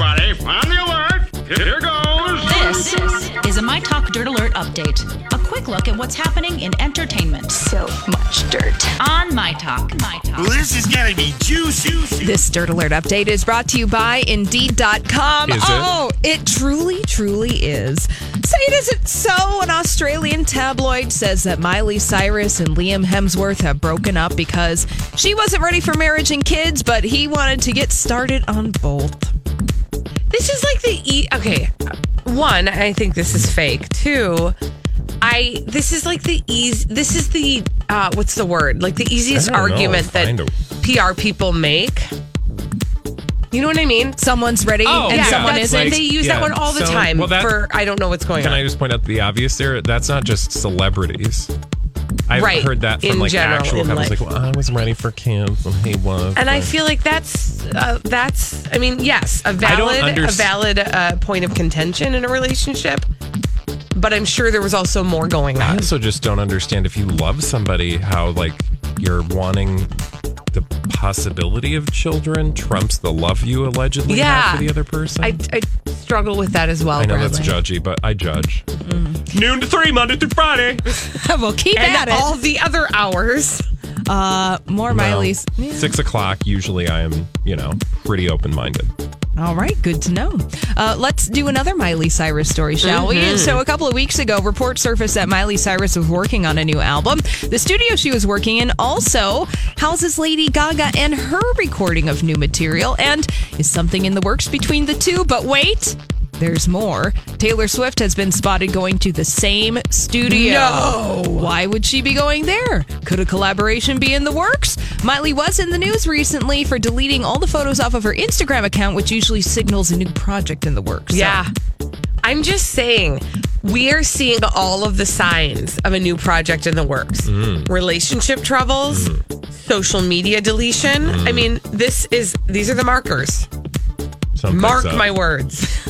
everybody. On the alert. Here goes. This is a My Talk Dirt Alert update. A quick look at what's happening in entertainment So much dirt. on My Talk. My Talk. This is gonna be juicy. This Dirt Alert update is brought to you by Indeed.com. Is it? Oh, it truly, truly is. Say it isn't so. An Australian tabloid says that Miley Cyrus and Liam Hemsworth have broken up because she wasn't ready for marriage and kids, but he wanted to get started on both. This is like the e. Okay, one, I think this is fake. Two, I this is like the easy. This is the uh, what's the word? Like the easiest I don't know. argument Find that PR people make. You know what I mean? Someone's ready Oh, and yeah. someone That's- isn't. They use Yeah. that one all the So, time well, that- for I don't know what's going on. Can on. I just point out the obvious there? That's not just celebrities. I've Right, heard that from in like general, actual couples. Like, well, I was ready for kids, and he was. and I feel like that's uh, that's. I mean, yes, a valid a valid uh, point of contention in a relationship. But I'm sure there was also more going on. I also just don't understand if you love somebody, how like you're wanting the possibility of children trumps the love you allegedly Yeah. have for the other person. I, I struggle with that as well. I know that's judgy, but I judge. Noon to three, Monday through Friday. well, keep and at it. all the other hours. uh, more Miley's. Well, Six o'clock. Usually, I am, you know, pretty open minded. All right, good to know. Uh, let's do another Miley Cyrus story, shall we? So, a couple of weeks ago, reports surfaced that Miley Cyrus was working on a new album. The studio she was working in also houses Lady Gaga and her recording of new material. And is something in the works between the two? But wait. There's more. Taylor Swift has been spotted going to the same studio. No. Why would she be going there? Could a collaboration be in the works? Miley was in the news recently for deleting all the photos off of her Instagram account, which usually signals a new project in the works. So- Yeah. I'm just saying, we are seeing all of the signs of a new project in the works. Mm. Relationship troubles, mm. social media deletion. I mm. mean, this is these are the markers. Something's Mark up. my words.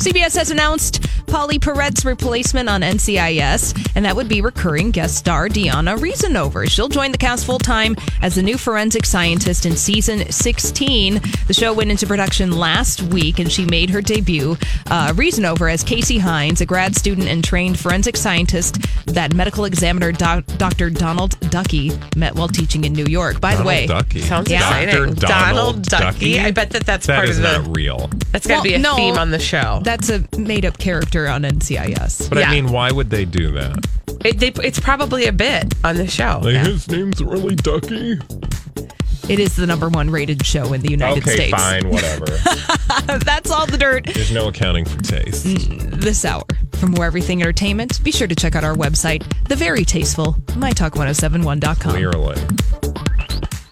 CBS has announced Pauley Perrette's replacement on NCIS, and that would be recurring guest star Diona Reasonover. She'll join the cast full time as the new forensic scientist in season 16. The show went into production last week, and she made her debut. Uh, Reasonover as Kasie Hines, a grad student and trained forensic scientist that medical examiner doc- Dr. Donald Ducky met while teaching in New York. By the way, Ducky. Sounds Yeah. exciting. Dr. Donald Ducky. Ducky? I bet that that's That part is of the. not real. That's got to Well, be a no. theme on the show. that's a made up character on NCIS. But Yeah. I mean, why would they do that? It, they, it's probably a bit on the show. Like, his name's really Ducky. It is the number one rated show in the United Okay, States. fine, whatever. That's all the dirt There's no accounting for taste. Mm, this hour. For more everything entertainment, be sure to check out our website, the very tasteful mytalk1071.com. Clearly.